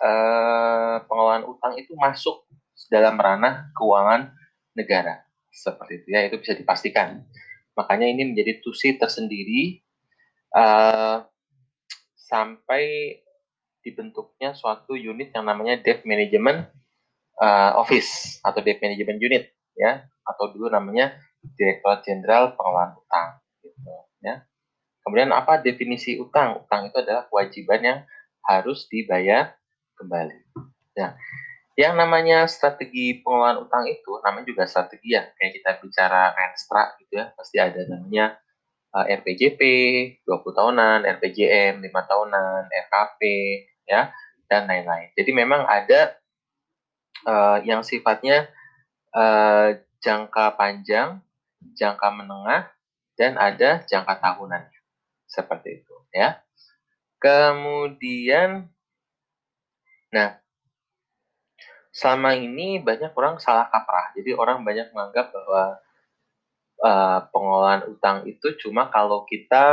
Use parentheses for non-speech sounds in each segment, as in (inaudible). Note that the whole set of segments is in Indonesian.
uh, pengelolaan utang itu masuk dalam ranah keuangan negara seperti itu ya itu bisa dipastikan makanya ini menjadi tusi tersendiri uh, sampai dibentuknya suatu unit yang namanya debt management uh, office atau debt management unit ya atau dulu namanya Direktorat Jenderal Pengelolaan Utang gitu ya. Kemudian apa definisi utang? Utang itu adalah kewajiban yang harus dibayar kembali. Nah, yang namanya strategi pengelolaan utang itu namanya juga strategi ya. Kayak kita bicara Renstra gitu ya, pasti ada namanya uh, RPJP 20 tahunan, RPJM 5 tahunan, RKP ya dan lain-lain. Jadi memang ada uh, yang sifatnya uh, jangka panjang, jangka menengah, dan ada jangka tahunan. Seperti itu ya. Kemudian, nah, selama ini banyak orang salah kaprah. Jadi orang banyak menganggap bahwa uh, pengelolaan utang itu cuma kalau kita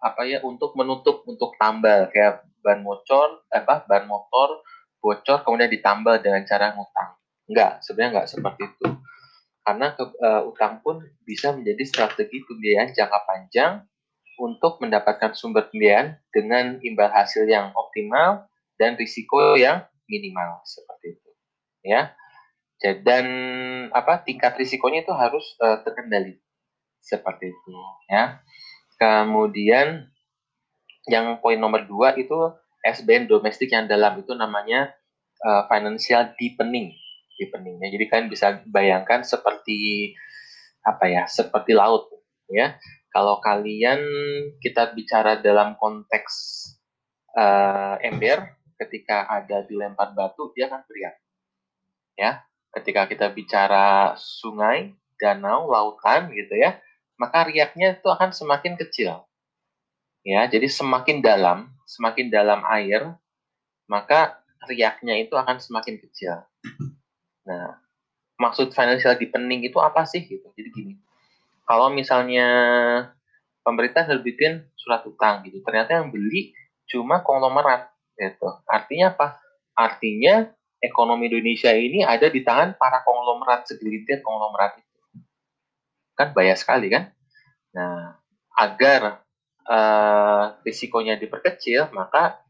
apa ya untuk menutup untuk tambal. Kayak ban motor apa ban motor bocor kemudian ditambal dengan cara ngutang. Enggak sebenarnya enggak seperti itu. Karena ke, uh, utang pun bisa menjadi strategi pembiayaan jangka panjang untuk mendapatkan sumber pembiayaan dengan imbal hasil yang optimal dan risiko yang minimal seperti itu. Ya. Dan apa tingkat risikonya itu harus uh, terkendali. Seperti itu ya. Kemudian yang poin nomor dua itu SBN domestik yang dalam itu namanya uh, financial deepening. Deepening ya. Jadi kalian bisa bayangkan seperti apa ya seperti laut ya. Kalau kalian kita bicara dalam konteks uh, ember ketika ada dilempar batu dia akan beriak ya ketika kita bicara sungai, danau, lautan gitu ya, maka riaknya itu akan semakin kecil. Ya, jadi semakin dalam, semakin dalam air, maka riaknya itu akan semakin kecil. Nah, maksud financial deepening itu apa sih gitu? Jadi gini, kalau misalnya pemerintah terbitin surat utang gitu, ternyata yang beli cuma konglomerat gitu. Artinya apa? Artinya ekonomi Indonesia ini ada di tangan para konglomerat segelintir konglomerat itu. Kan bahaya sekali kan? Nah, agar uh, risikonya diperkecil, maka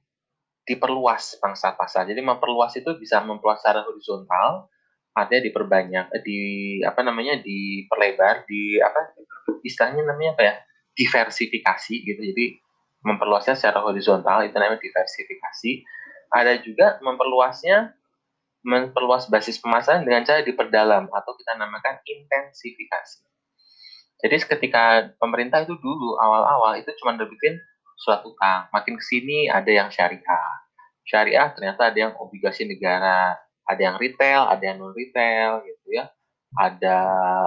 diperluas pangsa pasar. Jadi memperluas itu bisa memperluas secara horizontal, ada diperbanyak, eh, di apa namanya, diperlebar, di apa istilahnya namanya apa ya, diversifikasi gitu. Jadi memperluasnya secara horizontal itu namanya diversifikasi. Ada juga memperluasnya memperluas basis pemasaran dengan cara diperdalam atau kita namakan intensifikasi. Jadi ketika pemerintah itu dulu awal-awal itu cuma bikin suatu utang, makin ke sini ada yang syariah. Syariah ternyata ada yang obligasi negara, ada yang retail, ada yang non retail gitu ya. Ada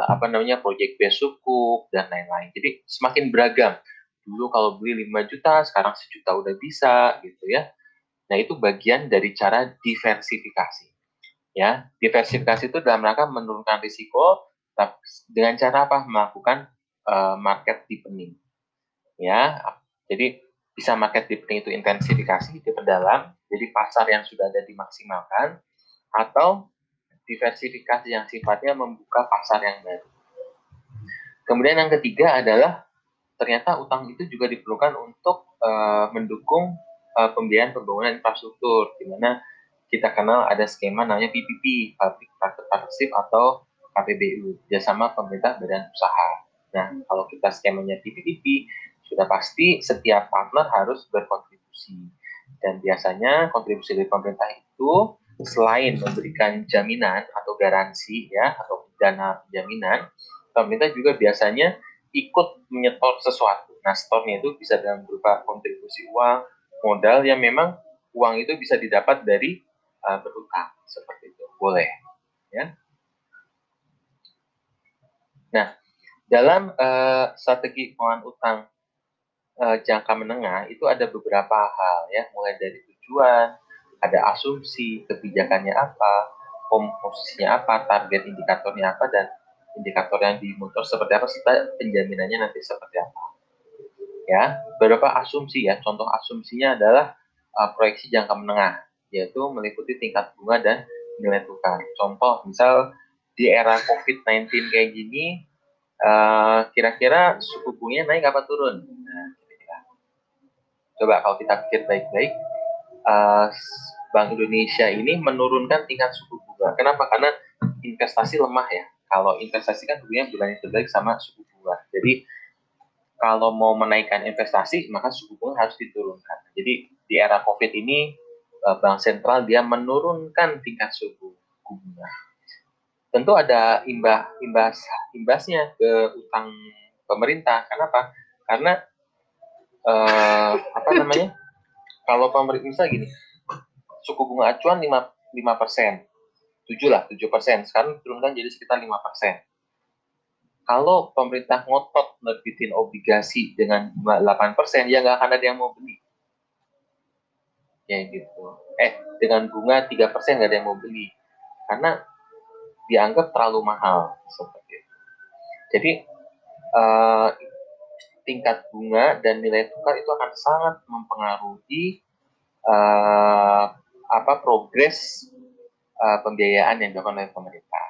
apa namanya proyek besukuk dan lain-lain. Jadi semakin beragam. Dulu kalau beli 5 juta, sekarang sejuta udah bisa gitu ya. Nah, itu bagian dari cara diversifikasi ya. Diversifikasi itu dalam rangka menurunkan risiko dengan cara apa? Melakukan uh, market deepening ya. Jadi bisa market deepening itu intensifikasi diperdalam jadi pasar yang sudah ada dimaksimalkan atau diversifikasi yang sifatnya membuka pasar yang baru. Kemudian yang ketiga adalah ternyata utang itu juga diperlukan untuk uh, mendukung uh, pembiayaan pembangunan infrastruktur di mana kita kenal ada skema namanya PPP, Public Private Partnership atau KPBU, kerjasama pemerintah badan usaha. Nah, kalau kita skemanya PPP, sudah pasti setiap partner harus berkontribusi. Dan biasanya kontribusi dari pemerintah itu selain memberikan jaminan atau garansi ya atau dana jaminan, pemerintah juga biasanya ikut menyetor sesuatu. Nah, setornya itu bisa dalam berupa kontribusi uang, modal yang memang uang itu bisa didapat dari uh, berutang seperti itu. Boleh ya. Nah dalam uh, strategi pengelolaan utang uh, jangka menengah itu ada beberapa hal ya. Mulai dari tujuan ada asumsi kebijakannya apa komposisinya apa target indikatornya apa dan indikator yang dimutur seperti apa serta penjaminannya nanti seperti apa ya beberapa asumsi ya contoh asumsinya adalah uh, proyeksi jangka menengah yaitu meliputi tingkat bunga dan nilai tukar. Contoh, misal di era COVID-19 kayak gini, eh, kira-kira suku bunganya naik apa turun? Nah. Coba kalau kita pikir baik-baik, uh, Bank Indonesia ini menurunkan tingkat suku bunga. Kenapa? Karena investasi lemah ya. Kalau investasi kan sebenarnya bulannya terbalik sama suku bunga. Jadi kalau mau menaikkan investasi maka suku bunga harus diturunkan. Jadi di era COVID ini eh, bank sentral dia menurunkan tingkat suku bunga. Tentu ada imbas imbas imbasnya ke utang pemerintah. Kenapa? Karena eh, apa namanya? Kalau pemerintah gini, suku bunga acuan 5 5 persen, 7 lah, 7 persen. Sekarang turunkan jadi sekitar 5 persen kalau pemerintah ngotot nerbitin obligasi dengan bunga 8%, ya nggak akan ada yang mau beli. Ya gitu. Eh, dengan bunga 3% nggak ada yang mau beli. Karena dianggap terlalu mahal. Seperti itu. Jadi, uh, tingkat bunga dan nilai tukar itu akan sangat mempengaruhi uh, apa progres uh, pembiayaan yang dilakukan oleh pemerintah.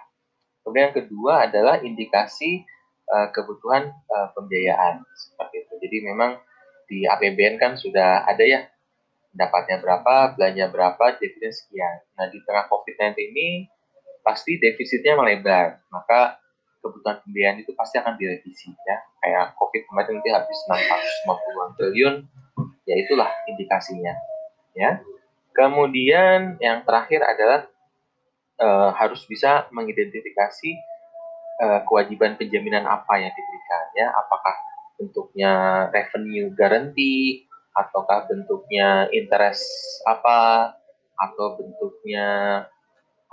Kemudian yang kedua adalah indikasi uh, kebutuhan uh, pembiayaan seperti itu. Jadi memang di APBN kan sudah ada ya dapatnya berapa, belanja berapa, dividen sekian. Nah di tengah COVID-19 ini pasti defisitnya melebar, maka kebutuhan pembiayaan itu pasti akan direvisi ya. Kayak COVID kemarin nanti habis 650 triliun, ya itulah indikasinya ya. Kemudian yang terakhir adalah uh, harus bisa mengidentifikasi uh, kewajiban penjaminan apa yang diberikan ya. Apakah bentuknya revenue guarantee ataukah bentuknya interest apa atau bentuknya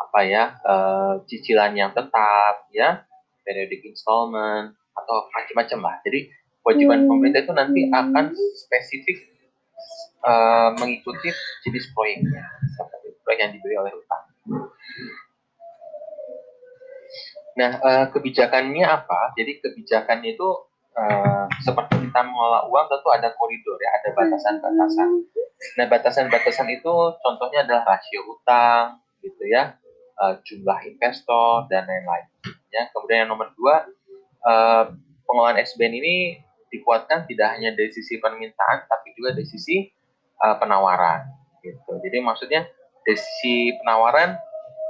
apa ya uh, cicilan yang tetap ya periodic installment atau macam-macam lah. Jadi kewajiban hmm. pemerintah itu nanti akan spesifik uh, mengikuti jenis proyeknya. Seperti proyek yang diberi oleh utang Nah, uh, kebijakannya apa? Jadi kebijakannya itu uh, seperti kita mengelola uang tentu ada koridor ya, ada batasan-batasan. Nah, batasan-batasan itu contohnya adalah rasio utang, gitu ya, uh, jumlah investor dan lain-lain. Ya, kemudian yang nomor dua, uh, pengelolaan SBN ini dikuatkan tidak hanya dari sisi permintaan, tapi juga dari sisi uh, penawaran. Gitu. Jadi maksudnya dari sisi penawaran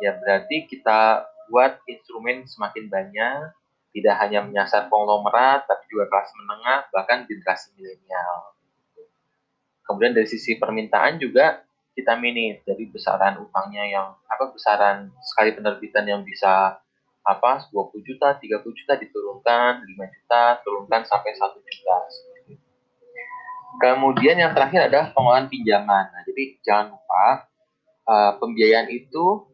ya berarti kita buat instrumen semakin banyak, tidak hanya menyasar konglomerat, tapi juga kelas menengah, bahkan generasi milenial. Kemudian dari sisi permintaan juga kita minit dari besaran utangnya yang apa besaran sekali penerbitan yang bisa apa 20 juta, 30 juta diturunkan, 5 juta turunkan sampai 1 juta. Kemudian yang terakhir adalah pengelolaan pinjaman. Nah, jadi jangan lupa uh, pembiayaan itu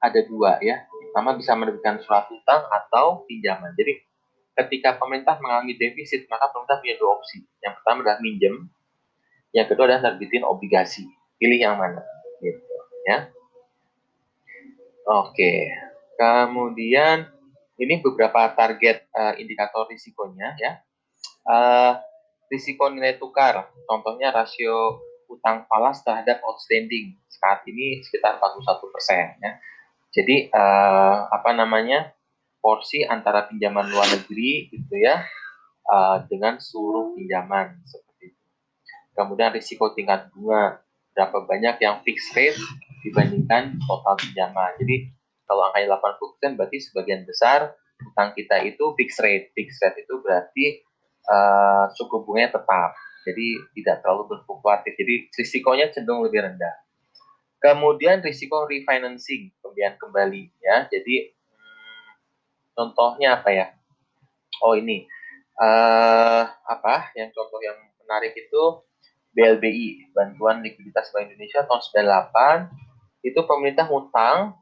ada dua ya. Pertama bisa menerbitkan surat utang atau pinjaman. Jadi ketika pemerintah mengalami defisit, maka pemerintah punya dua opsi. Yang pertama adalah minjem, yang kedua adalah terbitin obligasi. Pilih yang mana, gitu ya. Oke, kemudian ini beberapa target uh, indikator risikonya ya. Uh, risiko nilai tukar, contohnya rasio utang falas terhadap outstanding saat ini sekitar 41 persen ya. Jadi uh, apa namanya porsi antara pinjaman luar negeri gitu ya uh, dengan seluruh pinjaman seperti itu. Kemudian risiko tingkat bunga berapa banyak yang fixed rate dibandingkan total pinjaman. Jadi kalau angkanya 80% berarti sebagian besar utang kita itu fixed rate. Fixed rate itu berarti uh, suku bunganya tetap. Jadi tidak terlalu berfluktuatif. Jadi risikonya cenderung lebih rendah. Kemudian risiko refinancing, pembiayaan kembali ya. Jadi hmm, contohnya apa ya? Oh ini uh, apa? Yang contoh yang menarik itu BLBI, Bantuan Likuiditas Bank Indonesia tahun 98 itu pemerintah ngutang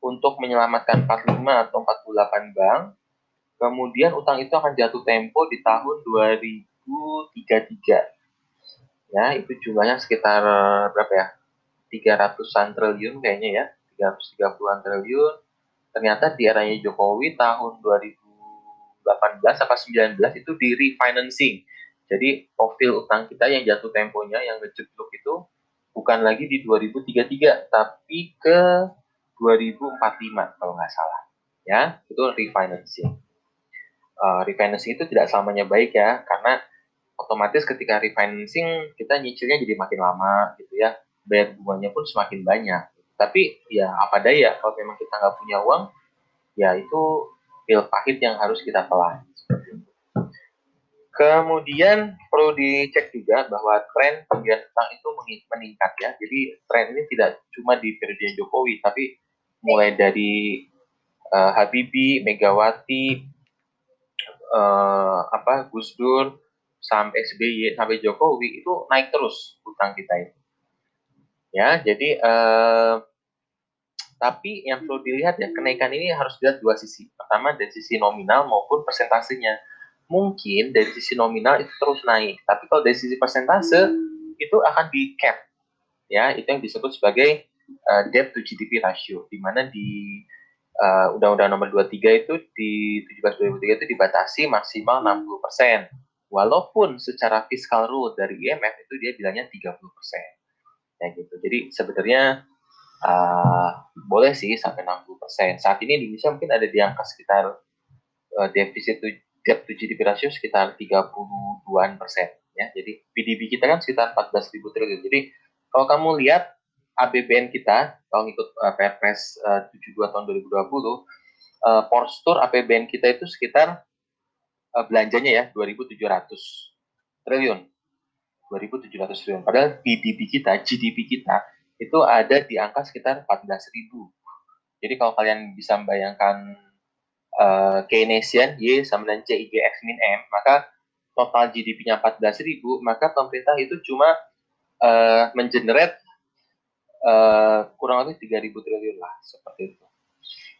untuk menyelamatkan 45 atau 48 bank. Kemudian utang itu akan jatuh tempo di tahun 2033. Ya, itu jumlahnya sekitar berapa ya? 300-an triliun kayaknya ya, 330-an triliun. Ternyata di eranya Jokowi tahun 2018 sampai 19 itu di refinancing. Jadi profil utang kita yang jatuh temponya yang ngejeblok itu bukan lagi di 2033 tapi ke 2045 kalau nggak salah ya itu refinancing uh, refinancing itu tidak selamanya baik ya karena otomatis ketika refinancing kita nyicilnya jadi makin lama gitu ya bayar bunganya pun semakin banyak tapi ya apa daya kalau memang kita nggak punya uang ya itu pil pahit yang harus kita telan Kemudian perlu dicek juga bahwa tren pembelian utang itu meningkat ya. Jadi tren ini tidak cuma di periode Jokowi, tapi mulai dari uh, Habibie, Megawati, uh, apa Gus Dur, sampai SBY, sampai Jokowi itu naik terus utang kita itu. Ya, jadi uh, tapi yang perlu dilihat ya kenaikan ini harus dilihat dua sisi. Pertama dari sisi nominal maupun persentasenya mungkin dari sisi nominal itu terus naik. Tapi kalau dari sisi persentase itu akan di cap. Ya, itu yang disebut sebagai uh, debt to GDP ratio di mana di uh, Undang-Undang Nomor 23 itu di 17 2003 itu dibatasi maksimal 60%. Walaupun secara fiskal rule dari IMF itu dia bilangnya 30%. Ya gitu. Jadi sebenarnya uh, boleh sih sampai 60%. Saat ini di Indonesia mungkin ada di angka sekitar uh, defisit debt to GDP ratio sekitar 32-an persen ya. Jadi PDB kita kan sekitar 14 ribu triliun. Jadi kalau kamu lihat APBN kita kalau ngikut uh, Perpres uh, 72 tahun 2020 uh, postur APBN kita itu sekitar uh, belanjanya ya 2.700 triliun. 2.700 triliun. Padahal PDB kita, GDP kita itu ada di angka sekitar 14.000. Jadi kalau kalian bisa membayangkan uh, Keynesian Y sama dengan C, I, G, X, min M, maka total GDP-nya 14.000, maka pemerintah itu cuma uh, mengenerate uh, kurang lebih 3.000 triliun lah, seperti itu.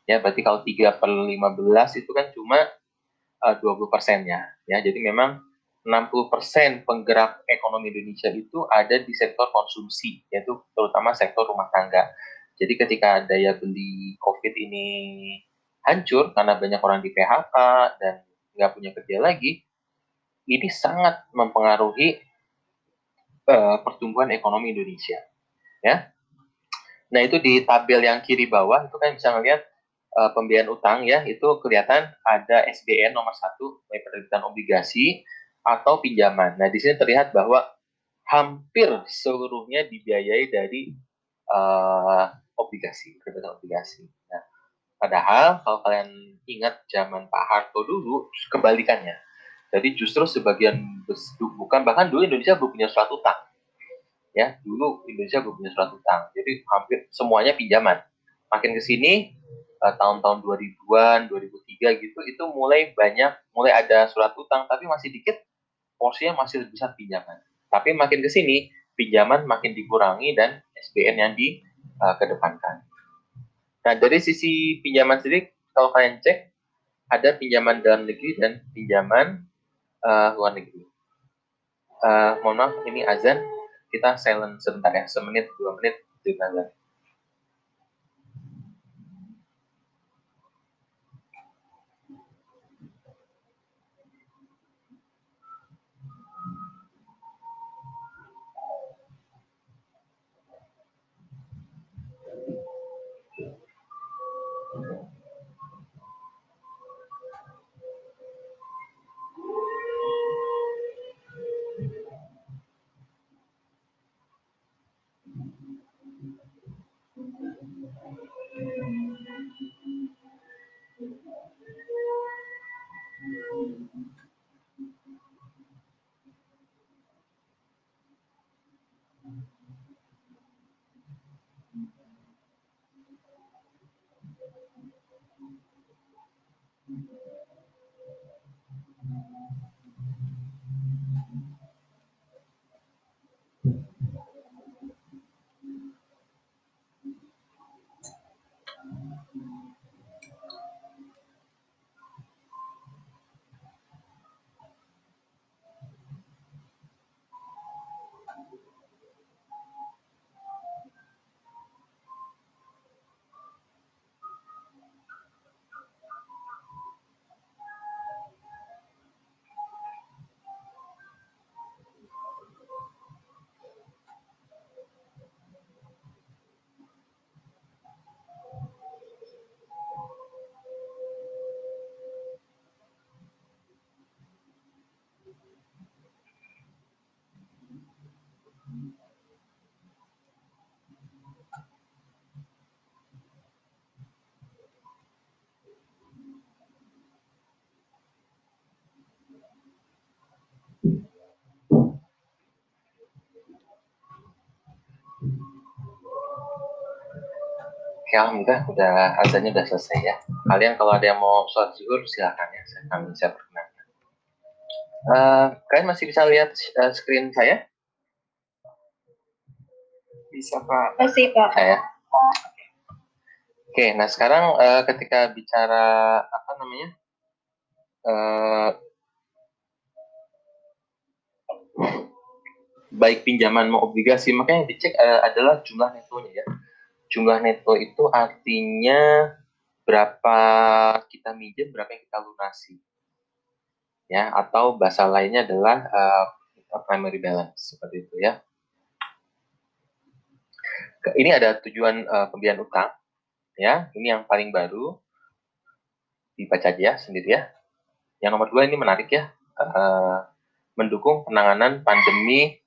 Ya, berarti kalau 3 per 15 itu kan cuma uh, 20 persennya. Ya, jadi memang 60 persen penggerak ekonomi Indonesia itu ada di sektor konsumsi, yaitu terutama sektor rumah tangga. Jadi ketika daya beli COVID ini hancur karena banyak orang di PHK dan nggak punya kerja lagi, ini sangat mempengaruhi uh, pertumbuhan ekonomi Indonesia. Ya, nah itu di tabel yang kiri bawah itu kan bisa melihat uh, pembiayaan utang ya itu kelihatan ada SBN nomor satu, penerbitan obligasi atau pinjaman. Nah di sini terlihat bahwa hampir seluruhnya dibiayai dari uh, obligasi, penerbitan obligasi. Nah, Padahal kalau kalian ingat zaman Pak Harto dulu kebalikannya. Jadi justru sebagian bukan bahkan dulu Indonesia belum punya surat utang. Ya, dulu Indonesia belum punya surat utang. Jadi hampir semuanya pinjaman. Makin ke sini eh, tahun-tahun 2000-an, 2003 gitu itu mulai banyak mulai ada surat utang tapi masih dikit porsinya masih besar pinjaman. Tapi makin ke sini pinjaman makin dikurangi dan SBN yang dikedepankan. Eh, Nah, dari sisi pinjaman sendiri, kalau kalian cek, ada pinjaman dalam negeri dan pinjaman uh, luar negeri. Uh, mohon maaf, ini azan. Kita silent sebentar ya, semenit, dua menit, dengan azan. Oke, alhamdulillah udah azannya udah selesai ya. Kalian kalau ada yang mau sholat zuhur silakan ya. Saya kami saya perkenalkan. Uh, kalian masih bisa lihat uh, screen saya? Bisa pak. Masih pak. Saya. Oke, nah sekarang uh, ketika bicara apa namanya? Uh, baik pinjaman mau obligasi, makanya dicek uh, adalah jumlah netonya ya jumlah neto itu artinya berapa kita minjem, berapa yang kita lunasi. Ya, atau bahasa lainnya adalah uh, primary balance seperti itu ya. Ini ada tujuan uh, pembiayaan utang ya. Ini yang paling baru. Dibaca aja ya sendiri ya. Yang nomor dua ini menarik ya. Uh, mendukung penanganan pandemi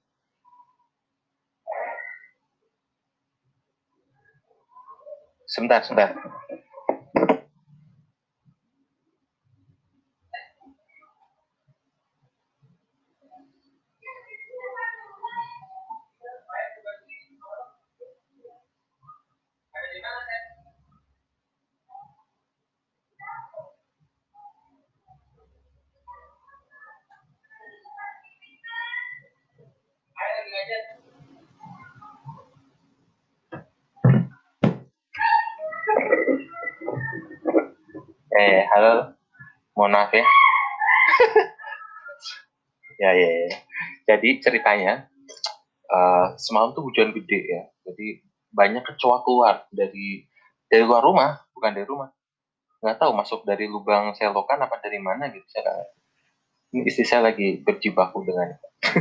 Sebentar, sebentar. Eh, halo. Mohon maaf ya. (laughs) ya, ya, ya. Jadi ceritanya, uh, semalam tuh hujan gede ya. Jadi banyak kecoa keluar dari dari luar rumah, bukan dari rumah. Nggak tahu masuk dari lubang selokan apa dari mana gitu. Saya ini istri saya lagi berjibaku dengan (laughs)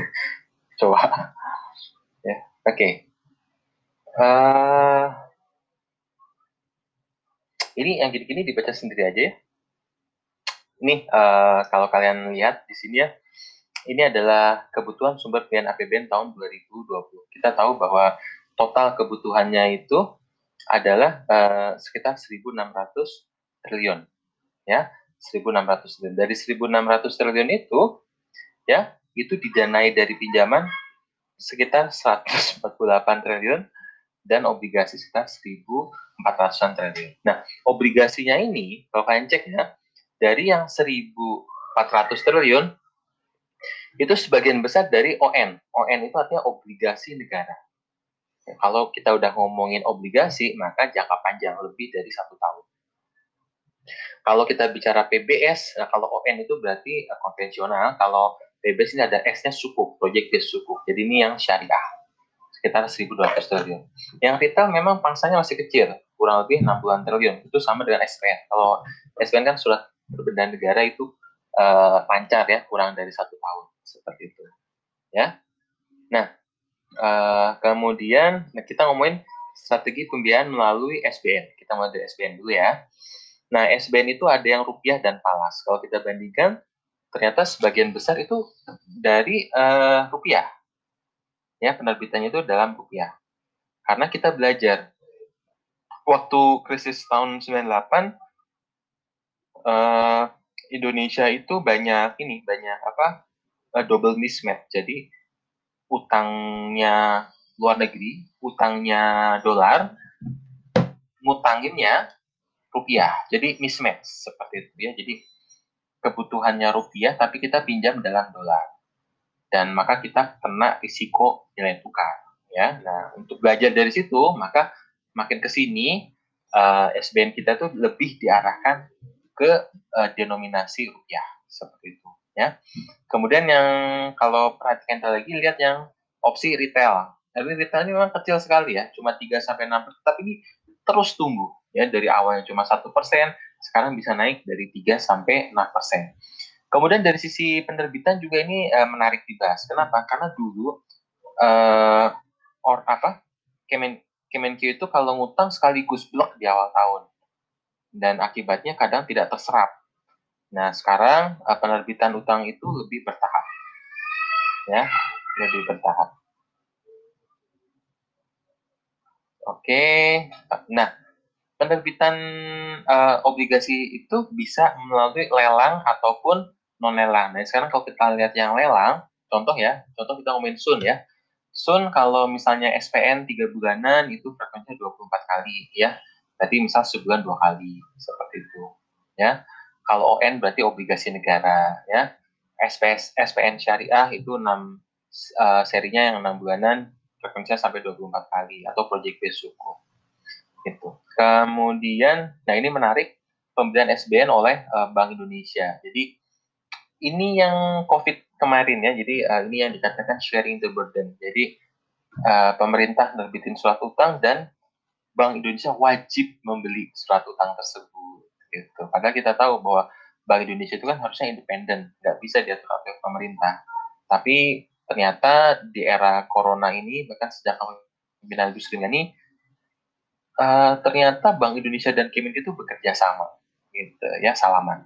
coba. ya, oke. Okay. Uh, eh, ini yang gini-gini dibaca sendiri aja ya. Ini uh, kalau kalian lihat di sini ya, ini adalah kebutuhan sumber pembiayaan APBN tahun 2020. Kita tahu bahwa total kebutuhannya itu adalah uh, sekitar 1.600 triliun, ya, 1.600 triliun. Dari 1.600 triliun itu, ya, itu didanai dari pinjaman sekitar 148 triliun dan obligasi sekitar 1.400 triliun. Nah, obligasinya ini, kalau kalian cek ya, dari yang 1.400 triliun, itu sebagian besar dari ON. ON itu artinya obligasi negara. Kalau kita udah ngomongin obligasi, maka jangka panjang lebih dari satu tahun. Kalau kita bicara PBS, nah kalau ON itu berarti uh, konvensional, kalau PBS ini ada S-nya sukuk, project based sukuk. Jadi ini yang syariah sekitar 1.200 triliun. Yang retail memang pangsanya masih kecil, kurang lebih 60 triliun. Itu sama dengan SPN. Kalau SPN kan surat berbeda negara itu uh, lancar ya, kurang dari satu tahun seperti itu. Ya. Nah, uh, kemudian nah kita ngomongin strategi pembiayaan melalui SBN. Kita mulai dari SBN dulu ya. Nah, SBN itu ada yang rupiah dan palas. Kalau kita bandingkan, ternyata sebagian besar itu dari uh, rupiah ya penerbitannya itu dalam rupiah. Karena kita belajar waktu krisis tahun 98 eh, Indonesia itu banyak ini banyak apa uh, double mismatch. Jadi utangnya luar negeri, utangnya dolar, ngutanginnya rupiah. Jadi mismatch seperti itu ya. Jadi kebutuhannya rupiah tapi kita pinjam dalam dolar dan maka kita kena risiko nilai tukar ya. Nah, untuk belajar dari situ maka makin ke sini uh, eh, SBN kita tuh lebih diarahkan ke uh, denominasi rupiah seperti itu ya. Kemudian yang kalau perhatikan lagi lihat yang opsi retail. Tapi retail ini memang kecil sekali ya, cuma 3 sampai 6 tapi ini terus tumbuh ya dari awalnya cuma satu persen, sekarang bisa naik dari 3 sampai 6 persen. Kemudian dari sisi penerbitan juga ini uh, menarik dibahas. Kenapa? Karena dulu uh, or apa Kemen Kemenkyu itu kalau ngutang sekaligus blok di awal tahun dan akibatnya kadang tidak terserap. Nah sekarang uh, penerbitan utang itu lebih bertahap, ya lebih bertahap. Oke, nah penerbitan uh, obligasi itu bisa melalui lelang ataupun non lelang. Nah sekarang kalau kita lihat yang lelang, contoh ya, contoh kita ngomongin Sun ya. Sun kalau misalnya SPN 3 bulanan itu frekuensinya 24 kali ya. Berarti misal sebulan dua kali seperti itu. Ya. Kalau ON berarti obligasi negara ya. SPS SPN syariah itu 6 uh, eh, serinya yang 6 bulanan frekuensinya sampai 24 kali atau project based suku. Gitu. Kemudian nah ini menarik pembelian SBN oleh uh, Bank Indonesia. Jadi ini yang COVID kemarin ya. Jadi uh, ini yang dikatakan sharing the burden. Jadi uh, pemerintah nerbitin surat utang dan Bank Indonesia wajib membeli surat utang tersebut gitu. Padahal kita tahu bahwa Bank Indonesia itu kan harusnya independen, nggak bisa diatur oleh pemerintah. Tapi ternyata di era corona ini, bahkan sejak kepemimpinan Gus ini, uh, ternyata Bank Indonesia dan Kementerian itu bekerja sama, gitu ya, salaman.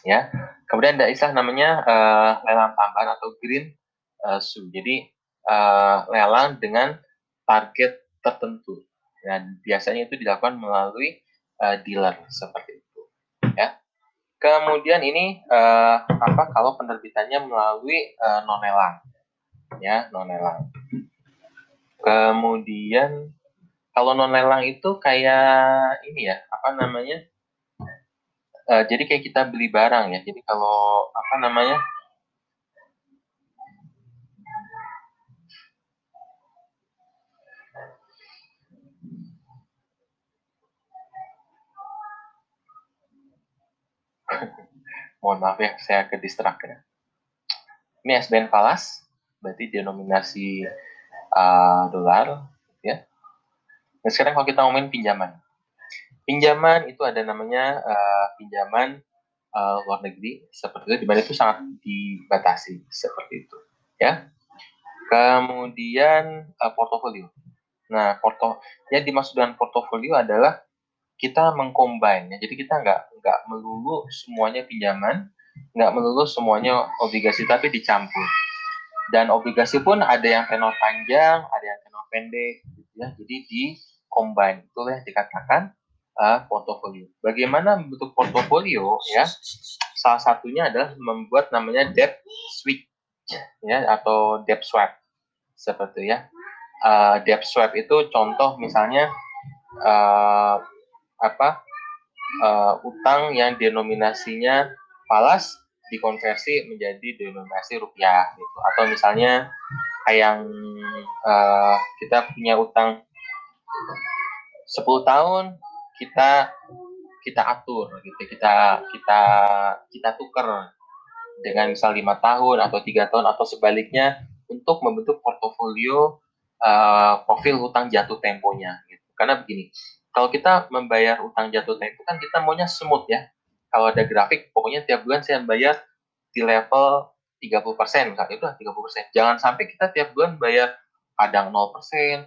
Ya, kemudian ada istilah namanya uh, lelang tambahan atau green uh. Jadi uh, lelang dengan target tertentu. Dan biasanya itu dilakukan melalui uh, dealer seperti itu. Ya. Kemudian ini uh, apa kalau penerbitannya melalui uh, nonelang ya nonelang kemudian kalau nonelang itu kayak ini ya apa namanya uh, jadi kayak kita beli barang ya. Jadi kalau apa namanya? (laughs) Mohon maaf ya saya ke distrak ya. Ini SBN Falas berarti denominasi uh, dolar ya. Nah sekarang kalau kita ngomongin pinjaman pinjaman itu ada namanya uh, pinjaman uh, luar negeri seperti itu di mana itu sangat dibatasi seperti itu ya kemudian uh, portofolio nah porto yang dimaksud dengan portofolio adalah kita mengcombine ya. Jadi kita nggak nggak melulu semuanya pinjaman, nggak melulu semuanya obligasi, tapi dicampur. Dan obligasi pun ada yang tenor panjang, ada yang tenor pendek, gitu ya. Jadi di combine itulah yang dikatakan uh, portofolio. Bagaimana bentuk portofolio ya? Salah satunya adalah membuat namanya debt switch ya atau debt swap seperti ya. Uh, debt swap itu contoh misalnya uh, apa uh, utang yang denominasinya falas dikonversi menjadi denominasi rupiah gitu atau misalnya yang uh, kita punya utang 10 tahun kita kita atur gitu kita kita kita tukar dengan misal lima tahun atau tiga tahun atau sebaliknya untuk membentuk portofolio uh, profil utang jatuh temponya gitu karena begini kalau kita membayar utang jatuh tempo kan kita maunya smooth ya. Kalau ada grafik, pokoknya tiap bulan saya bayar di level 30% misalnya itu 30%. Jangan sampai kita tiap bulan bayar kadang 0%, 10%,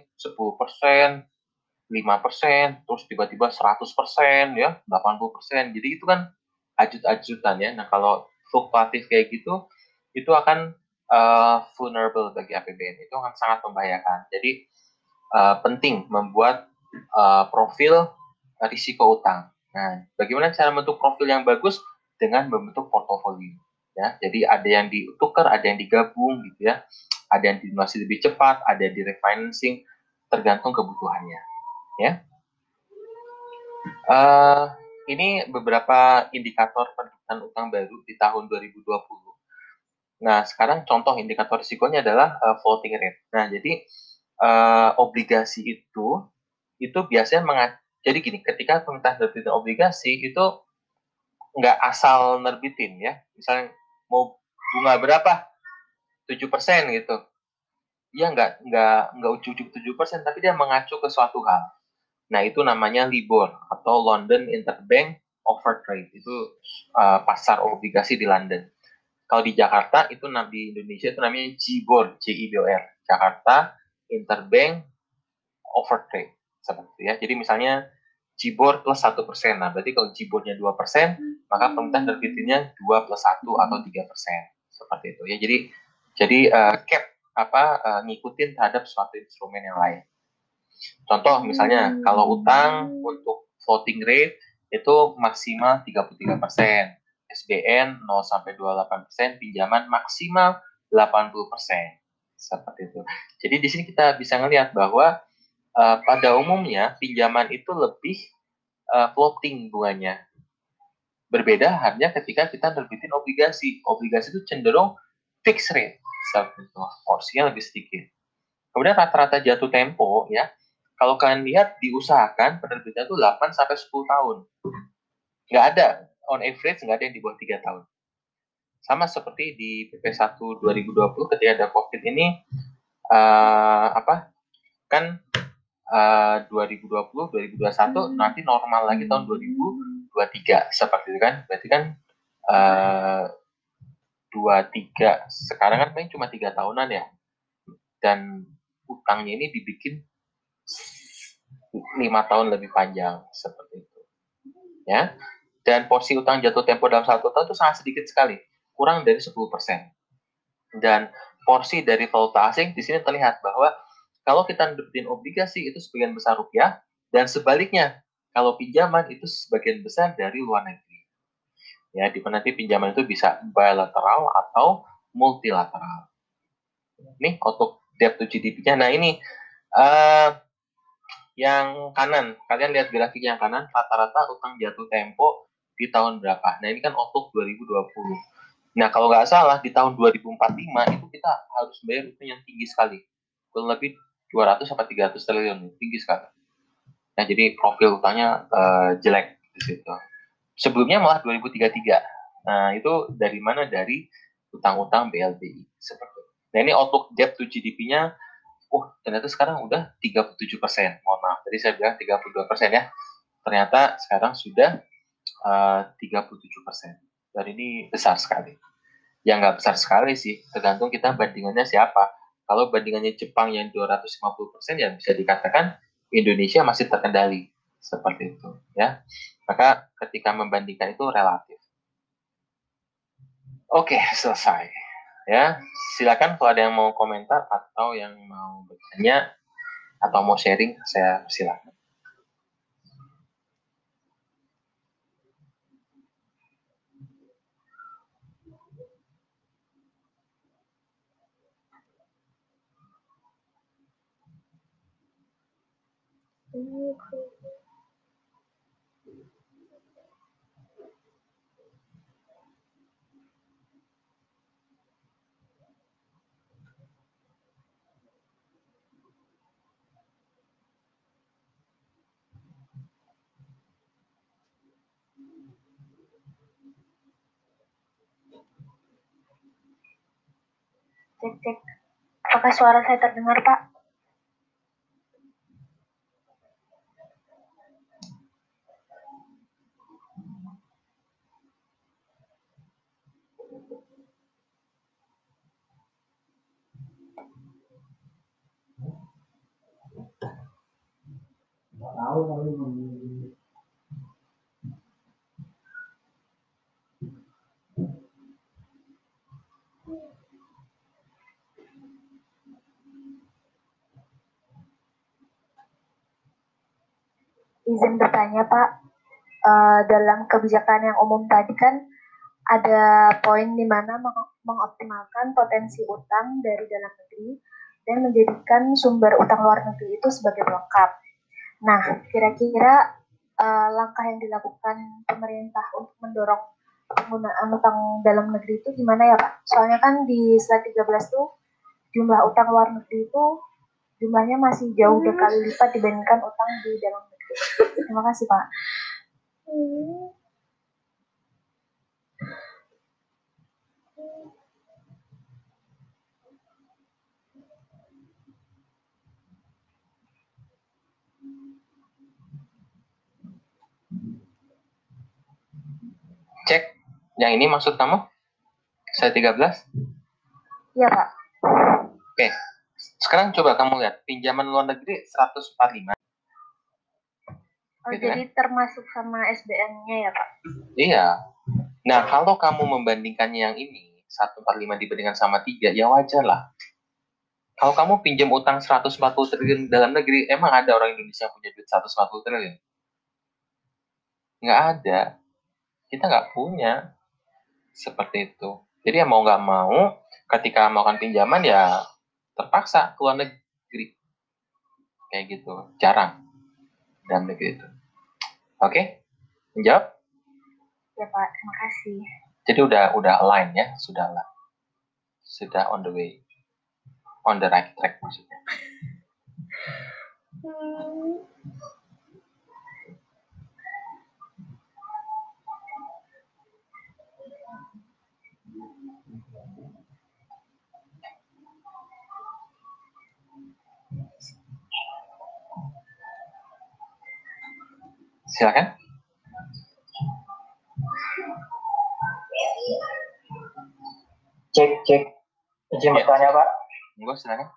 5%, terus tiba-tiba 100% ya, 80%. Jadi itu kan ajut-ajutan ya. Nah, kalau fluktuatif kayak gitu, itu akan uh, vulnerable bagi APBN. Itu akan sangat membahayakan. Jadi uh, penting membuat uh, profil risiko utang. Nah, bagaimana cara membentuk profil yang bagus dengan membentuk portofolio? Ya, jadi ada yang ditukar, ada yang digabung gitu ya. Ada yang dinulasi lebih cepat, ada yang di refinancing, tergantung kebutuhannya. Ya. Uh, ini beberapa indikator penerbitan utang baru di tahun 2020. Nah, sekarang contoh indikator risikonya adalah uh, floating rate. Nah, jadi uh, obligasi itu itu biasanya mengat jadi gini ketika pemerintah nerbitin obligasi itu nggak asal nerbitin ya misalnya mau bunga berapa tujuh persen gitu ya nggak nggak nggak ujuk-ujuk tujuh persen tapi dia mengacu ke suatu hal nah itu namanya libor atau London Interbank Offer Trade itu uh, pasar obligasi di London kalau di Jakarta itu di Indonesia itu namanya JIBOR JIBOR Jakarta Interbank Offer Trade seperti ya. Jadi misalnya Cibor plus satu persen. Nah, berarti kalau Cibornya dua persen, maka pemerintah terbitinnya dua plus satu atau tiga persen. Seperti itu ya. Jadi jadi uh, cap apa uh, ngikutin terhadap suatu instrumen yang lain. Contoh misalnya kalau utang untuk floating rate itu maksimal 33 persen. SBN 0 sampai 28 persen, pinjaman maksimal 80 persen. Seperti itu. Jadi di sini kita bisa melihat bahwa uh, pada umumnya pinjaman itu lebih uh, floating bunganya. Berbeda halnya ketika kita terbitin obligasi. Obligasi itu cenderung fixed rate, porsinya lebih sedikit. Kemudian rata-rata jatuh tempo ya, kalau kalian lihat diusahakan penerbitnya itu 8 sampai 10 tahun. Nggak ada on average nggak ada yang di bawah 3 tahun. Sama seperti di PP1 2020 ketika ada Covid ini uh, apa? Kan uh, 2020 2021 nanti normal lagi tahun 2023 seperti itu kan. Berarti kan uh, 23 sekarang kan paling cuma tiga tahunan ya. Dan utangnya ini dibikin lima tahun lebih panjang seperti itu. Ya, dan porsi utang jatuh tempo dalam satu tahun itu sangat sedikit sekali, kurang dari 10%. Dan porsi dari valuta asing di sini terlihat bahwa kalau kita nerbitkan obligasi itu sebagian besar rupiah, dan sebaliknya kalau pinjaman itu sebagian besar dari luar negeri. Ya, di nanti pinjaman itu bisa bilateral atau multilateral. Ini untuk debt to GDP-nya. Nah ini uh, yang kanan, kalian lihat grafik yang kanan, rata-rata utang jatuh tempo di tahun berapa. Nah ini kan outlook 2020. Nah kalau nggak salah di tahun 2045 itu kita harus bayar utang yang tinggi sekali. Kurang lebih 200 sampai 300 triliun, tinggi sekali. Nah jadi profil utangnya uh, jelek di situ. Sebelumnya malah 2033. Nah itu dari mana? Dari utang-utang BLBI seperti. Nah ini outlook debt to GDP-nya, oh ternyata sekarang udah 37 persen. Mohon maaf, tadi saya bilang 32 persen ya. Ternyata sekarang sudah Eh, uh, 37 persen. Dan ini besar sekali. yang nggak besar sekali sih, tergantung kita bandingannya siapa. Kalau bandingannya Jepang yang 250 persen, ya bisa dikatakan Indonesia masih terkendali. Seperti itu. ya. Maka ketika membandingkan itu relatif. Oke, selesai. Ya, silakan kalau ada yang mau komentar atau yang mau bertanya atau mau sharing, saya silakan. Cek, cek. Apakah suara saya terdengar, Pak? tahu kali izin bertanya Pak, uh, dalam kebijakan yang umum tadi kan ada poin di mana meng mengoptimalkan potensi utang dari dalam negeri dan menjadikan sumber utang luar negeri itu sebagai pelengkap. Nah, kira-kira uh, langkah yang dilakukan pemerintah untuk mendorong penggunaan utang dalam negeri itu gimana ya Pak? Soalnya kan di slide 13 tuh jumlah utang luar negeri itu jumlahnya masih jauh hmm. kali lipat dibandingkan utang di dalam negeri. Terima kasih Pak. Cek, yang ini maksud kamu? Saya 13? Iya, Pak. Oke. Sekarang coba kamu lihat, pinjaman luar negeri 145. Oh, gitu jadi kan? termasuk sama SBN-nya ya, Pak? Iya. Nah, kalau kamu membandingkannya yang ini, 145 dibandingkan sama 3, ya wajar lah. Kalau kamu pinjam utang 140 triliun dalam negeri, emang ada orang Indonesia yang punya duit 140 triliun? Nggak ada kita nggak punya seperti itu. Jadi ya mau nggak mau, ketika melakukan pinjaman ya terpaksa ke luar negeri. kayak gitu jarang dan begitu. Oke? Menjawab? Ya pak. Terima kasih. Jadi udah udah align ya? Sudah lah. Sudah on the way. On the right track maksudnya. Hmm. Silakan. Cek, cek. Izin ya. bertanya, Pak. Enggak, silakan.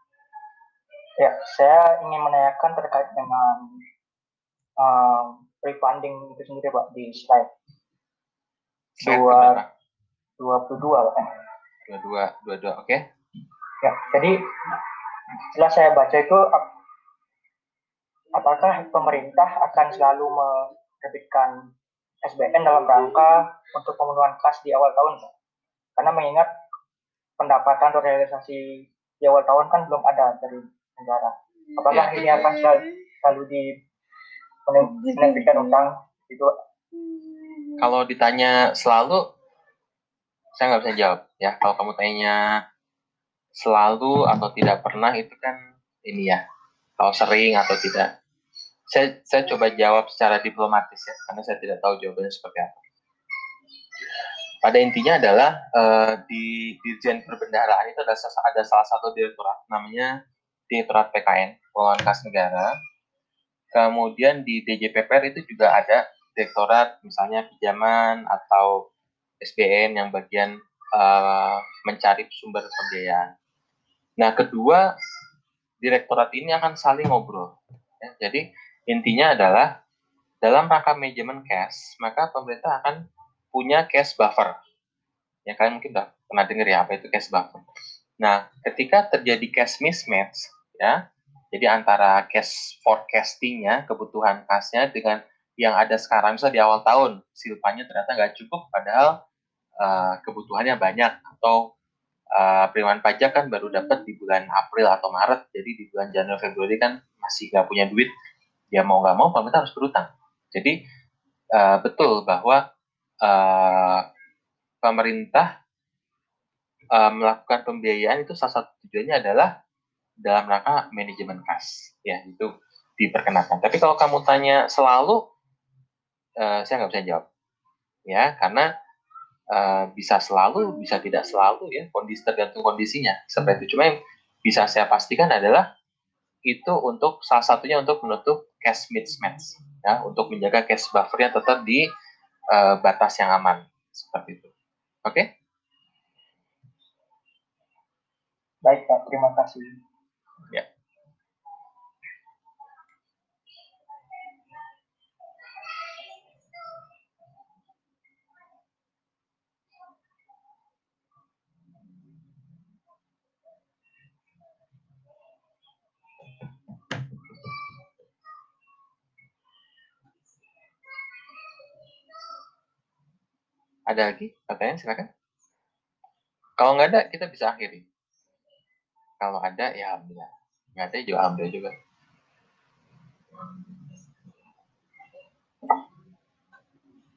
Ya, saya ingin menanyakan terkait dengan um, pre-funding itu sendiri, Pak, di slide. Dua, dua puluh dua, Pak. Dua dua, dua dua, oke. Okay. Ya, jadi setelah saya baca itu apakah pemerintah akan selalu menerbitkan SBN dalam rangka untuk pemenuhan kas di awal tahun? Karena mengingat pendapatan atau realisasi di awal tahun kan belum ada dari negara. Apakah ya. ini akan selalu, selalu di menerbitkan utang itu? Kalau ditanya selalu, saya nggak bisa jawab ya. Kalau kamu tanya selalu atau tidak pernah itu kan ini ya. Kalau sering atau tidak saya, saya coba jawab secara diplomatis ya, karena saya tidak tahu jawabannya seperti apa. Pada intinya adalah uh, di Dirjen Perbendaharaan itu ada, ada salah satu direktorat, namanya Direktorat PKN, Pengelolaan Kas Negara. Kemudian di DJPPR itu juga ada direktorat, misalnya pinjaman atau SBN yang bagian uh, mencari sumber pembiayaan. Nah, kedua direktorat ini akan saling ngobrol. Ya, jadi Intinya adalah dalam rangka manajemen cash, maka pemerintah akan punya cash buffer. Ya kalian mungkin udah pernah dengar ya apa itu cash buffer. Nah, ketika terjadi cash mismatch, ya, jadi antara cash forecastingnya, kebutuhan kasnya dengan yang ada sekarang, misalnya di awal tahun, silpanya ternyata nggak cukup, padahal uh, kebutuhannya banyak, atau uh, pajak kan baru dapat di bulan April atau Maret, jadi di bulan Januari Februari kan masih nggak punya duit, ya mau nggak mau pemerintah harus berutang. Jadi uh, betul bahwa uh, pemerintah uh, melakukan pembiayaan itu salah satu tujuannya adalah dalam rangka manajemen kas, ya itu diperkenakan. Tapi kalau kamu tanya selalu, uh, saya nggak bisa jawab, ya karena uh, bisa selalu, bisa tidak selalu ya, kondisi tergantung kondisinya seperti itu. Cuma yang bisa saya pastikan adalah itu untuk salah satunya untuk menutup cash mismatch ya untuk menjaga cash buffernya tetap di uh, batas yang aman seperti itu. Oke? Okay? Baik Pak, terima kasih. Ada lagi pertanyaan silakan. Kalau nggak ada kita bisa akhiri. Kalau ada ya alhamdulillah. Nggak ada juga alhamdulillah juga.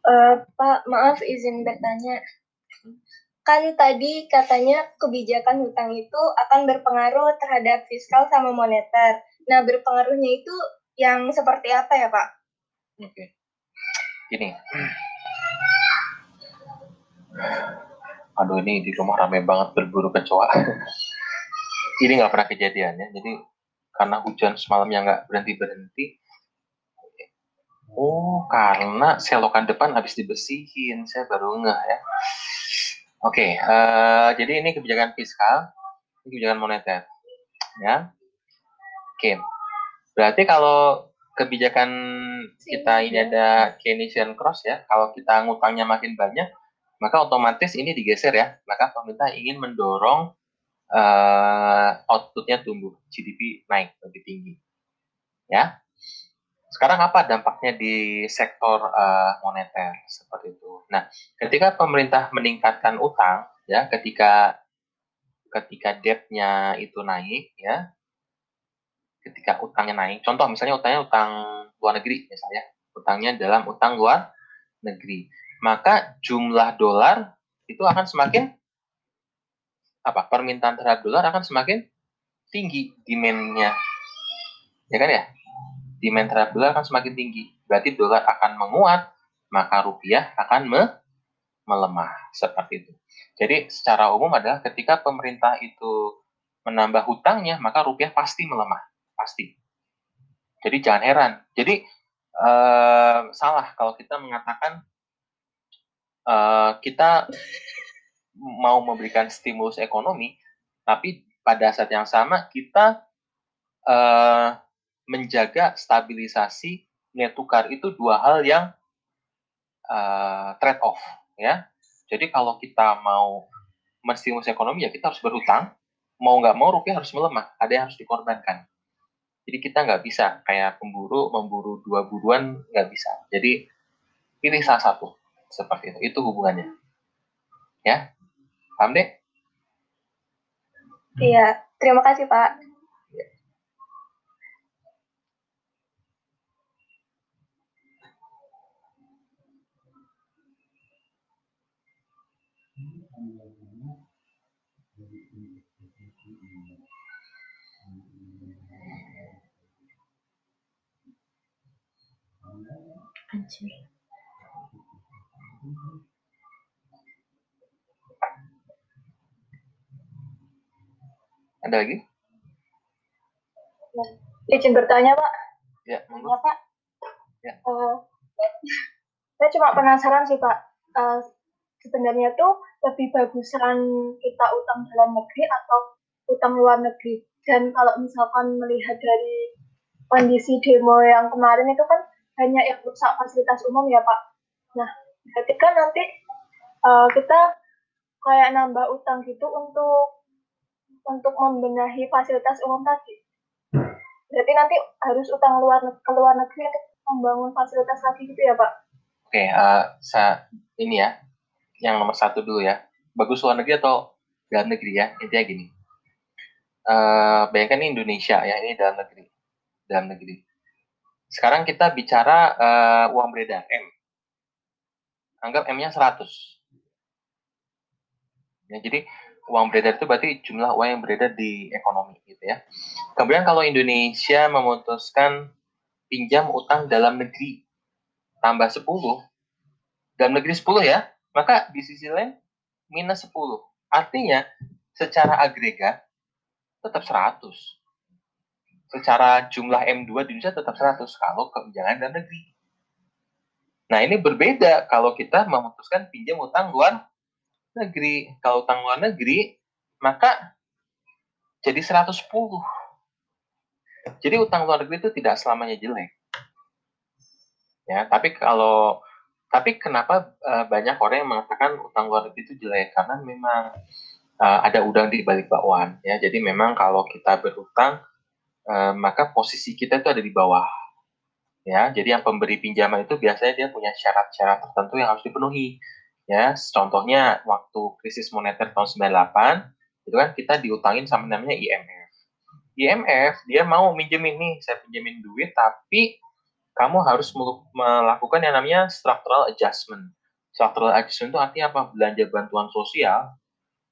Uh, Pak, maaf izin bertanya. Kan tadi katanya kebijakan hutang itu akan berpengaruh terhadap fiskal sama moneter. Nah, berpengaruhnya itu yang seperti apa ya, Pak? Oke. Okay. Gini, aduh ini di rumah rame banget berburu kecoa. (laughs) Ini nggak pernah kejadian ya jadi karena hujan semalam yang nggak berhenti berhenti oh karena selokan depan habis dibersihin saya baru ngeh ya. Oke okay, uh, jadi ini kebijakan fiskal ini kebijakan moneter ya. Oke okay. berarti kalau kebijakan kita ini ada Keynesian cross ya kalau kita ngutangnya makin banyak maka otomatis ini digeser ya. Maka pemerintah ingin mendorong uh, outputnya tumbuh, GDP naik lebih tinggi. Ya. Sekarang apa dampaknya di sektor uh, moneter seperti itu? Nah, ketika pemerintah meningkatkan utang, ya, ketika ketika debt-nya itu naik, ya, ketika utangnya naik, contoh misalnya utangnya utang luar negeri misalnya, utangnya dalam utang luar negeri, maka jumlah dolar itu akan semakin apa? Permintaan terhadap dolar akan semakin tinggi demandnya. Ya kan ya? Demand terhadap dolar akan semakin tinggi. Berarti dolar akan menguat maka rupiah akan me melemah. Seperti itu. Jadi secara umum adalah ketika pemerintah itu menambah hutangnya maka rupiah pasti melemah. Pasti. Jadi jangan heran. Jadi uh, salah kalau kita mengatakan uh, kita mau memberikan stimulus ekonomi, tapi pada saat yang sama kita uh, menjaga stabilisasi nilai tukar itu dua hal yang uh, trade off ya. Jadi kalau kita mau menstimulus ekonomi ya kita harus berhutang, mau nggak mau rupiah harus melemah, ada yang harus dikorbankan. Jadi kita nggak bisa kayak pemburu memburu dua buruan nggak bisa. Jadi pilih salah satu seperti itu. Itu hubungannya. Ya, Paham deh? Iya, terima kasih Pak. Anjir. Ada lagi? Ya. Izin bertanya, Pak. Ya, Ya, Pak. Ya. Uh, saya cuma penasaran sih, Pak. Uh, sebenarnya tuh lebih bagusan kita utang dalam negeri atau utang luar negeri. Dan kalau misalkan melihat dari kondisi demo yang kemarin itu kan banyak yang rusak fasilitas umum ya, Pak. Nah, ketika nanti uh, kita kayak nambah utang gitu untuk untuk membenahi fasilitas umum tadi. Berarti nanti harus utang luar ke luar negeri untuk membangun fasilitas lagi gitu ya Pak? Oke, uh, sa ini ya, yang nomor satu dulu ya. Bagus luar negeri atau dalam negeri ya? Intinya gini. Uh, bayangkan ini Indonesia ya, ini dalam negeri. Dalam negeri. Sekarang kita bicara uh, uang beredar M. Anggap M-nya 100. Ya, jadi uang beredar itu berarti jumlah uang yang beredar di ekonomi gitu ya. Kemudian kalau Indonesia memutuskan pinjam utang dalam negeri tambah 10, dalam negeri 10 ya, maka di sisi lain minus 10. Artinya secara agregat tetap 100. Secara jumlah M2 di Indonesia tetap 100 kalau kebijakan dalam negeri. Nah ini berbeda kalau kita memutuskan pinjam utang luar negeri. Kalau utang luar negeri, maka jadi 110. Jadi utang luar negeri itu tidak selamanya jelek. Ya, tapi kalau tapi kenapa uh, banyak orang yang mengatakan utang luar negeri itu jelek? Karena memang uh, ada udang di balik bakwan ya. Jadi memang kalau kita berutang uh, maka posisi kita itu ada di bawah. Ya, jadi yang pemberi pinjaman itu biasanya dia punya syarat-syarat tertentu yang harus dipenuhi Ya, contohnya waktu krisis moneter tahun 98, itu kan kita diutangin sama namanya IMF. IMF dia mau minjemin nih, saya pinjemin duit, tapi kamu harus melakukan yang namanya structural adjustment. Structural adjustment itu artinya apa? Belanja bantuan sosial,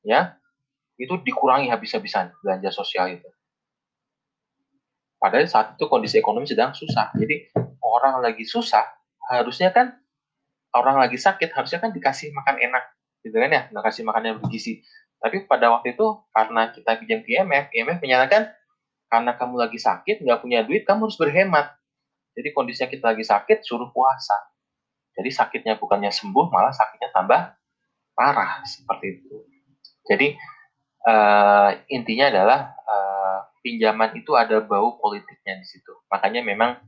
ya, itu dikurangi habis-habisan belanja sosial itu. Padahal saat itu kondisi ekonomi sedang susah. Jadi orang lagi susah, harusnya kan orang lagi sakit harusnya kan dikasih makan enak gitu kan ya dikasih makan yang bergizi. Tapi pada waktu itu karena kita pinjam ke IMF IMF menyatakan karena kamu lagi sakit nggak punya duit kamu harus berhemat. Jadi kondisinya kita lagi sakit suruh puasa. Jadi sakitnya bukannya sembuh malah sakitnya tambah parah seperti itu. Jadi uh, intinya adalah uh, pinjaman itu ada bau politiknya di situ. Makanya memang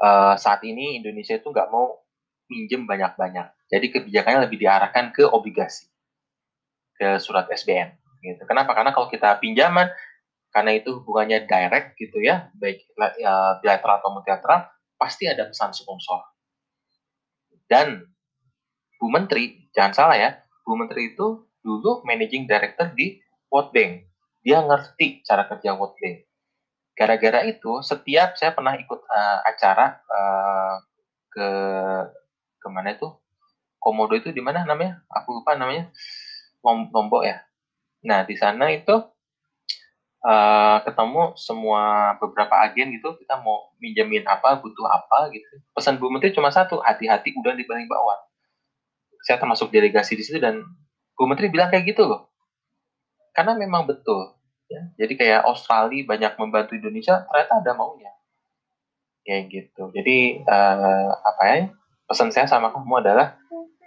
uh, saat ini Indonesia itu nggak mau minjem banyak-banyak. Jadi kebijakannya lebih diarahkan ke obligasi, ke surat SBN. Gitu. Kenapa? Karena kalau kita pinjaman, karena itu hubungannya direct gitu ya, baik ya, bilateral atau multilateral, pasti ada pesan sponsor. Dan Bu Menteri, jangan salah ya, Bu Menteri itu dulu managing director di World Bank. Dia ngerti cara kerja World Bank. gara-gara itu setiap saya pernah ikut uh, acara uh, ke ke mana itu komodo itu di mana namanya? Aku lupa namanya. Lombok ya? Nah di sana itu uh, ketemu semua beberapa agen gitu. Kita mau minjemin apa butuh apa gitu. Pesan Bu Menteri cuma satu hati-hati udah di paling bawah. Saya termasuk delegasi di situ dan Bu Menteri bilang kayak gitu loh. Karena memang betul ya. Jadi kayak Australia banyak membantu Indonesia ternyata ada maunya. Kayak gitu. Jadi uh, apa ya pesan saya sama kamu adalah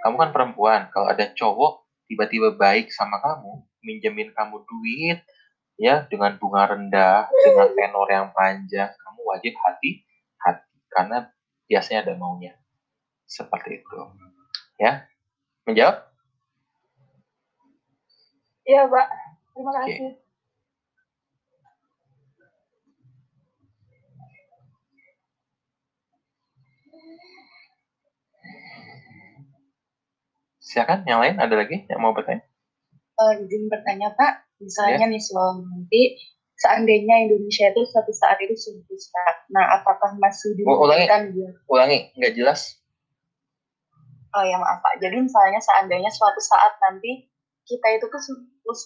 kamu kan perempuan kalau ada cowok tiba-tiba baik sama kamu minjemin kamu duit ya dengan bunga rendah dengan (laughs) tenor yang panjang kamu wajib hati hati karena biasanya ada maunya seperti itu ya menjawab Iya, Pak. Terima kasih. Okay. Silakan, yang lain ada lagi yang mau bertanya? Uh, izin bertanya Pak, misalnya yeah. nih suami nanti seandainya Indonesia itu suatu saat itu Pak, nah apakah masih dimungkinkan ulangi, ulangi, nggak jelas. Oh ya maaf Pak, jadi misalnya seandainya suatu saat nanti kita itu tuh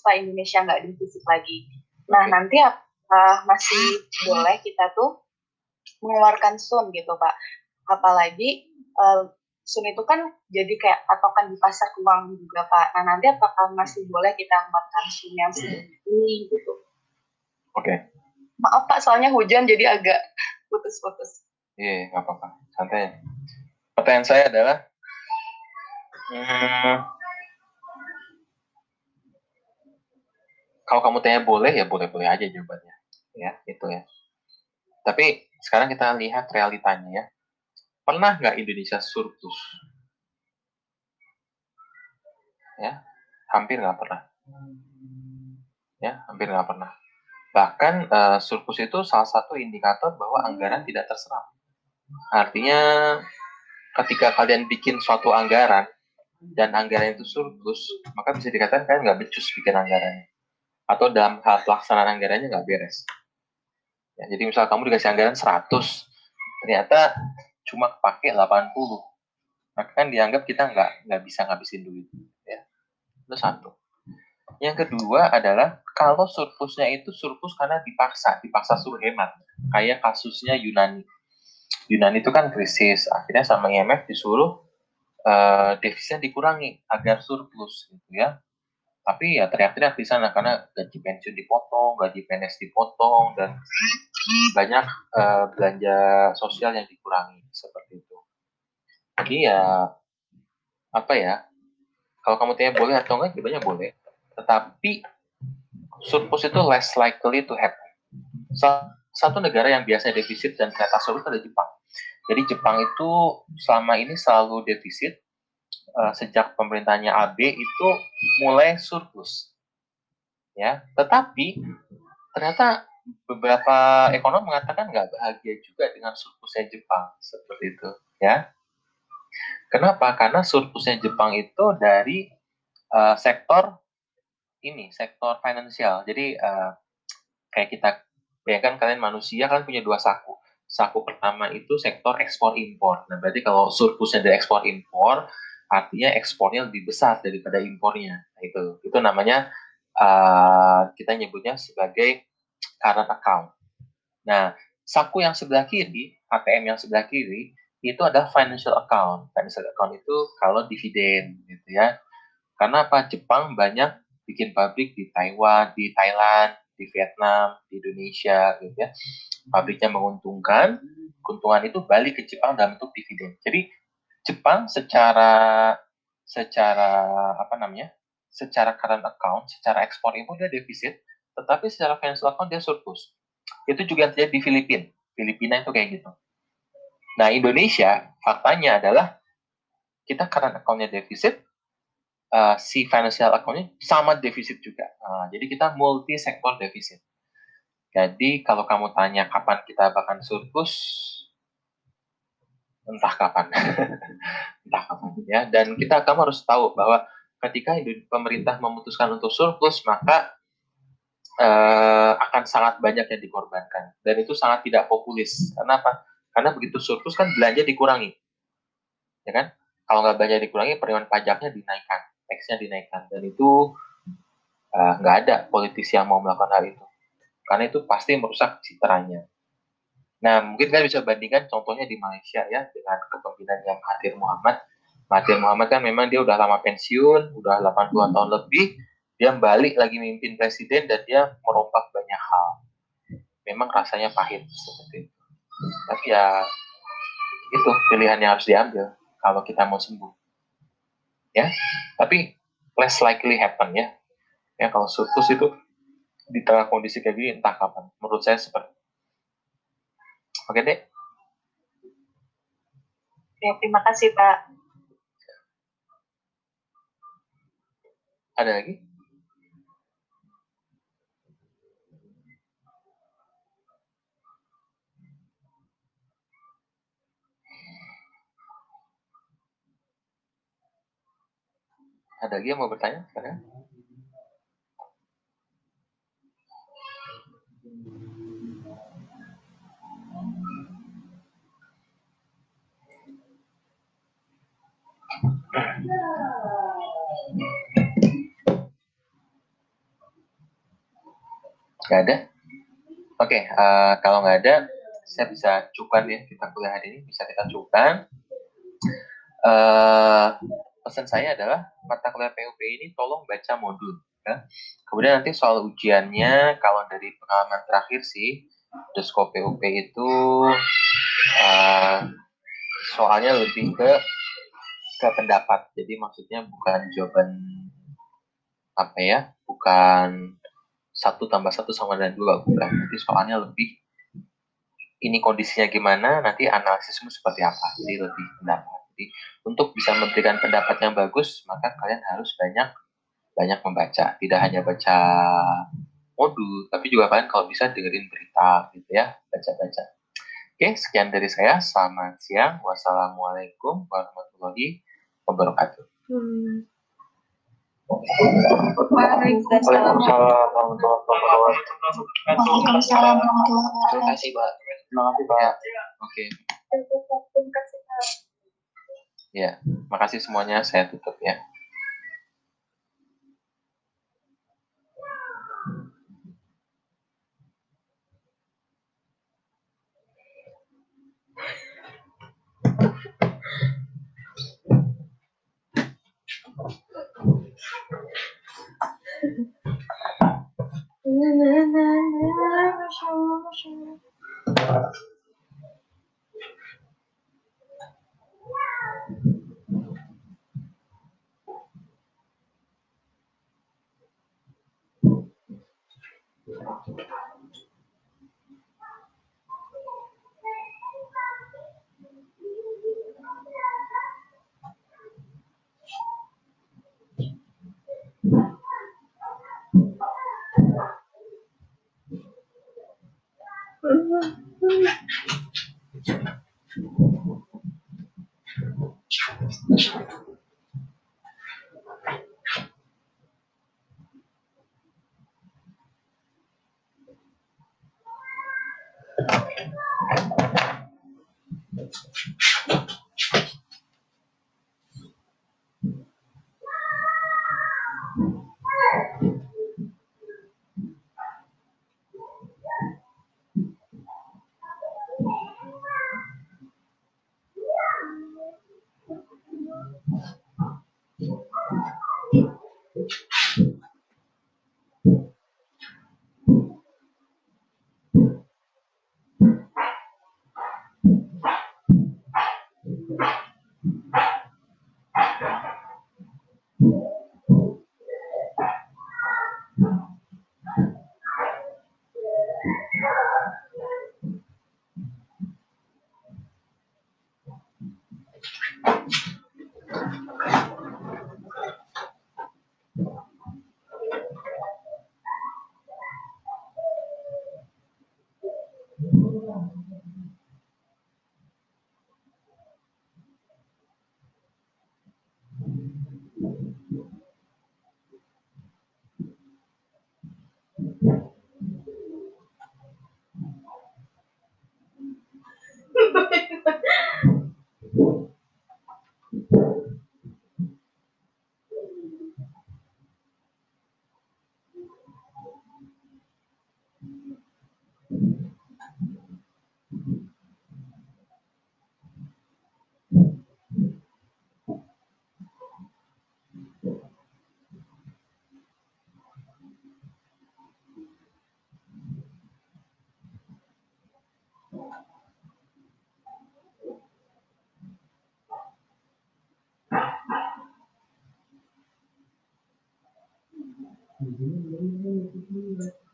Pak Indonesia nggak defisit lagi. Nah okay. nanti apakah masih boleh kita tuh mengeluarkan sun gitu Pak? Apalagi uh, Sun itu kan jadi kayak patokan di pasar uang juga Pak. Nah nanti apakah masih boleh kita makan Sun yang ini gitu? Oke. Okay. Maaf Pak, soalnya hujan jadi agak putus-putus. Iya, nggak apa-apa. Santai. Pertanyaan saya adalah, hmm, kalau kamu tanya boleh ya boleh-boleh aja jawabannya. Ya, itu ya. Tapi sekarang kita lihat realitanya ya Pernah nggak Indonesia surplus? Ya, hampir nggak pernah. Ya, hampir nggak pernah. Bahkan uh, surplus itu salah satu indikator bahwa anggaran tidak terserap. Artinya ketika kalian bikin suatu anggaran dan anggaran itu surplus, maka bisa dikatakan kalian nggak becus bikin anggarannya. Atau dalam hal pelaksanaan anggarannya nggak beres. Ya, jadi misal kamu dikasih anggaran 100, ternyata cuma pakai 80 maka kan dianggap kita nggak nggak bisa ngabisin duit ya. Itu satu. Yang kedua adalah kalau surplusnya itu surplus karena dipaksa dipaksa suruh hemat. Kayak kasusnya Yunani. Yunani itu kan krisis akhirnya sama IMF disuruh uh, defisitnya dikurangi agar surplus gitu ya. Tapi ya teriak-teriak di sana karena gaji pensiun dipotong, gaji PNS dipotong dan banyak uh, belanja sosial yang dikurangi seperti itu. Jadi ya apa ya? Kalau kamu tanya boleh atau enggak, jawabannya boleh. Tetapi surplus itu less likely to happen. Satu negara yang biasanya defisit dan ternyata surplus ada Jepang. Jadi Jepang itu selama ini selalu defisit uh, sejak pemerintahnya AB itu mulai surplus. Ya, tetapi ternyata beberapa ekonom mengatakan nggak bahagia juga dengan surplusnya Jepang seperti itu, ya. Kenapa? Karena surplusnya Jepang itu dari uh, sektor ini, sektor finansial. Jadi uh, kayak kita bayangkan kalian manusia kan punya dua saku. Saku pertama itu sektor ekspor impor. Nah, berarti kalau surplusnya dari ekspor impor, artinya ekspornya lebih besar daripada impornya. Nah, itu itu namanya uh, kita nyebutnya sebagai current account. Nah, saku yang sebelah kiri, ATM yang sebelah kiri itu adalah financial account. Financial account itu kalau dividen gitu ya. Karena apa? Jepang banyak bikin pabrik di Taiwan, di Thailand, di Vietnam, di Indonesia gitu ya. Pabriknya menguntungkan, keuntungan itu balik ke Jepang dalam bentuk dividen. Jadi Jepang secara secara apa namanya? secara current account, secara ekspor impor dia defisit, tetapi secara financial account dia surplus. Itu juga yang terjadi di Filipina. Filipina itu kayak gitu. Nah, Indonesia faktanya adalah kita current account-nya defisit, uh, si financial account-nya sama defisit juga. Uh, jadi kita multi sektor defisit. Jadi kalau kamu tanya kapan kita bahkan surplus, entah kapan (laughs) entah kapan ya dan kita kamu harus tahu bahwa ketika pemerintah memutuskan untuk surplus maka uh, akan sangat banyak yang dikorbankan dan itu sangat tidak populis. Karena? Karena begitu surplus kan belanja dikurangi, ya kan? Kalau nggak belanja dikurangi, penerimaan pajaknya dinaikkan, taxnya dinaikkan dan itu uh, nggak ada politisi yang mau melakukan hal itu karena itu pasti merusak citranya. Nah, mungkin kalian bisa bandingkan contohnya di Malaysia ya dengan kepemimpinan yang Mahathir Muhammad. Mahathir Muhammad kan memang dia udah lama pensiun, udah 80-an tahun lebih, dia balik lagi memimpin presiden dan dia merompak banyak hal. Memang rasanya pahit seperti itu. Tapi ya itu pilihan yang harus diambil kalau kita mau sembuh. Ya, tapi less likely happen ya. Ya kalau surplus itu di tengah kondisi kayak gini entah kapan. Menurut saya seperti Oke deh. Ya, terima kasih Pak. Ada lagi? Ada lagi yang mau bertanya sekarang? Gak ada? Oke, okay, uh, eh, kalau nggak ada, saya bisa cukupan ya kita kuliah hari ini bisa kita cukupan. Uh, pesan saya adalah mata kuliah PUP ini tolong baca modul. Ya. Kemudian nanti soal ujiannya, kalau dari pengalaman terakhir sih, Desko PUP itu uh, soalnya lebih ke ke pendapat. Jadi maksudnya bukan jawaban apa ya, bukan satu tambah satu sama dengan dua bukan. Nanti soalnya lebih ini kondisinya gimana, nanti analisismu seperti apa. Jadi lebih pendapat. Jadi untuk bisa memberikan pendapat yang bagus, maka kalian harus banyak banyak membaca. Tidak hanya baca modul, tapi juga kalian kalau bisa dengerin berita gitu ya, baca-baca. Oke, sekian dari saya. Selamat siang. Wassalamualaikum warahmatullahi wabarakatuh. Hmm. Waalaikumsalam warahmatullahi Terima kasih, Pak. Terima kasih, Pak. Oke. Ya, makasih semuanya. Saya tutup ya. na na na na 你觉得你有有不舒服呢？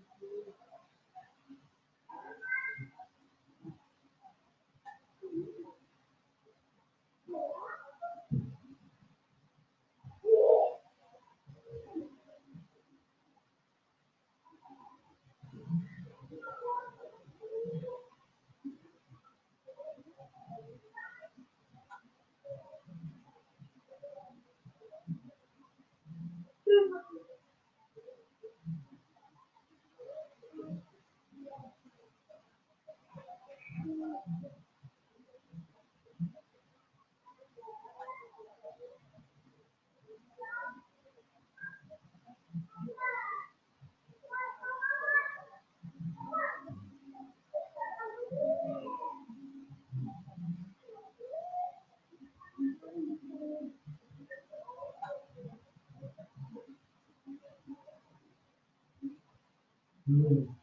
Mm.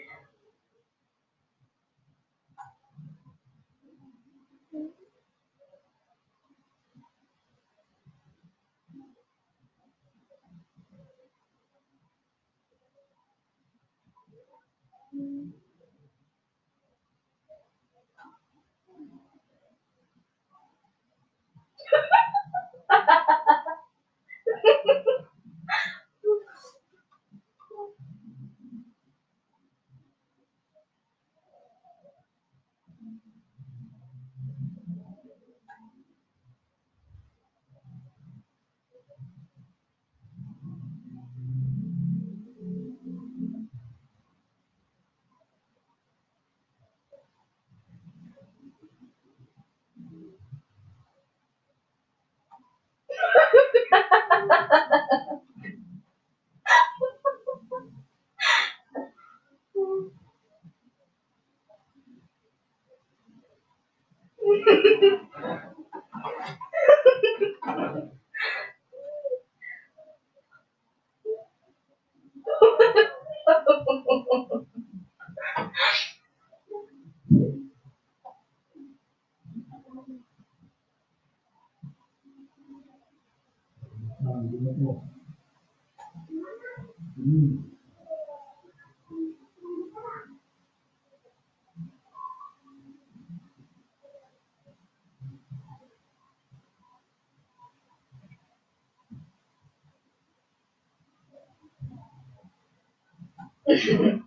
(laughs) Michigan.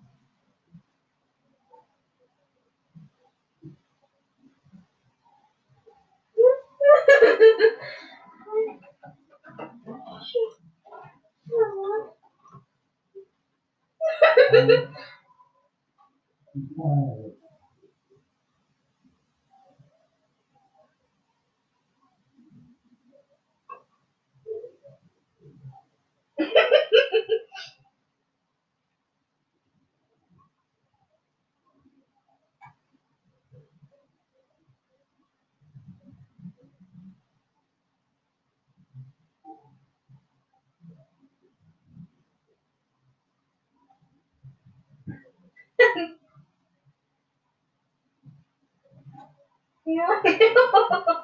Mm. Hmm. (laughs)